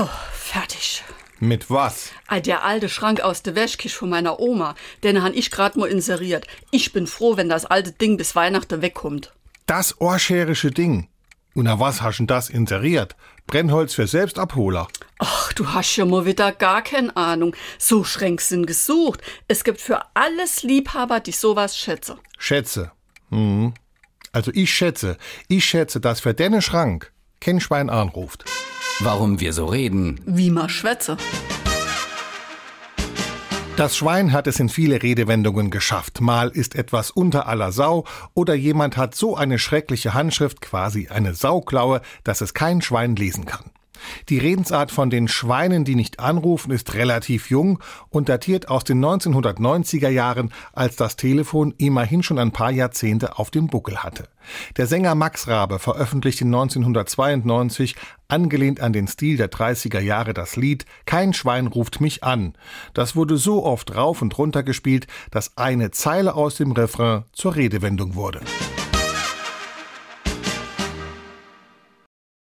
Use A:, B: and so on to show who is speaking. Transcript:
A: So, fertig.
B: Mit was?
A: Ah, Der alte Schrank aus der Wäschküche von meiner Oma, den han ich grad mal inseriert. Ich bin froh, wenn das alte Ding bis Weihnachten wegkommt.
B: Das ohrscherische Ding. Und na was hast denn das inseriert? Brennholz für Selbstabholer.
A: Ach, du hast ja mal wieder gar keine Ahnung. So Schränke sind gesucht. Es gibt für alles Liebhaber, die sowas schätzen.
B: Schätze. Mhm. Also ich schätze, ich schätze, dass für den Schrank kein Schwein anruft.
C: Warum wir so reden.
A: Wie man schwätze.
B: Das Schwein hat es in viele Redewendungen geschafft. Mal ist etwas unter aller Sau oder jemand hat so eine schreckliche Handschrift, quasi eine Sauklaue, dass es kein Schwein lesen kann. Die Redensart von den Schweinen, die nicht anrufen, ist relativ jung und datiert aus den 1990er Jahren, als das Telefon immerhin schon ein paar Jahrzehnte auf dem Buckel hatte. Der Sänger Max Rabe veröffentlichte 1992, angelehnt an den Stil der 30er Jahre, das Lied Kein Schwein ruft mich an. Das wurde so oft rauf und runter gespielt, dass eine Zeile aus dem Refrain zur Redewendung wurde.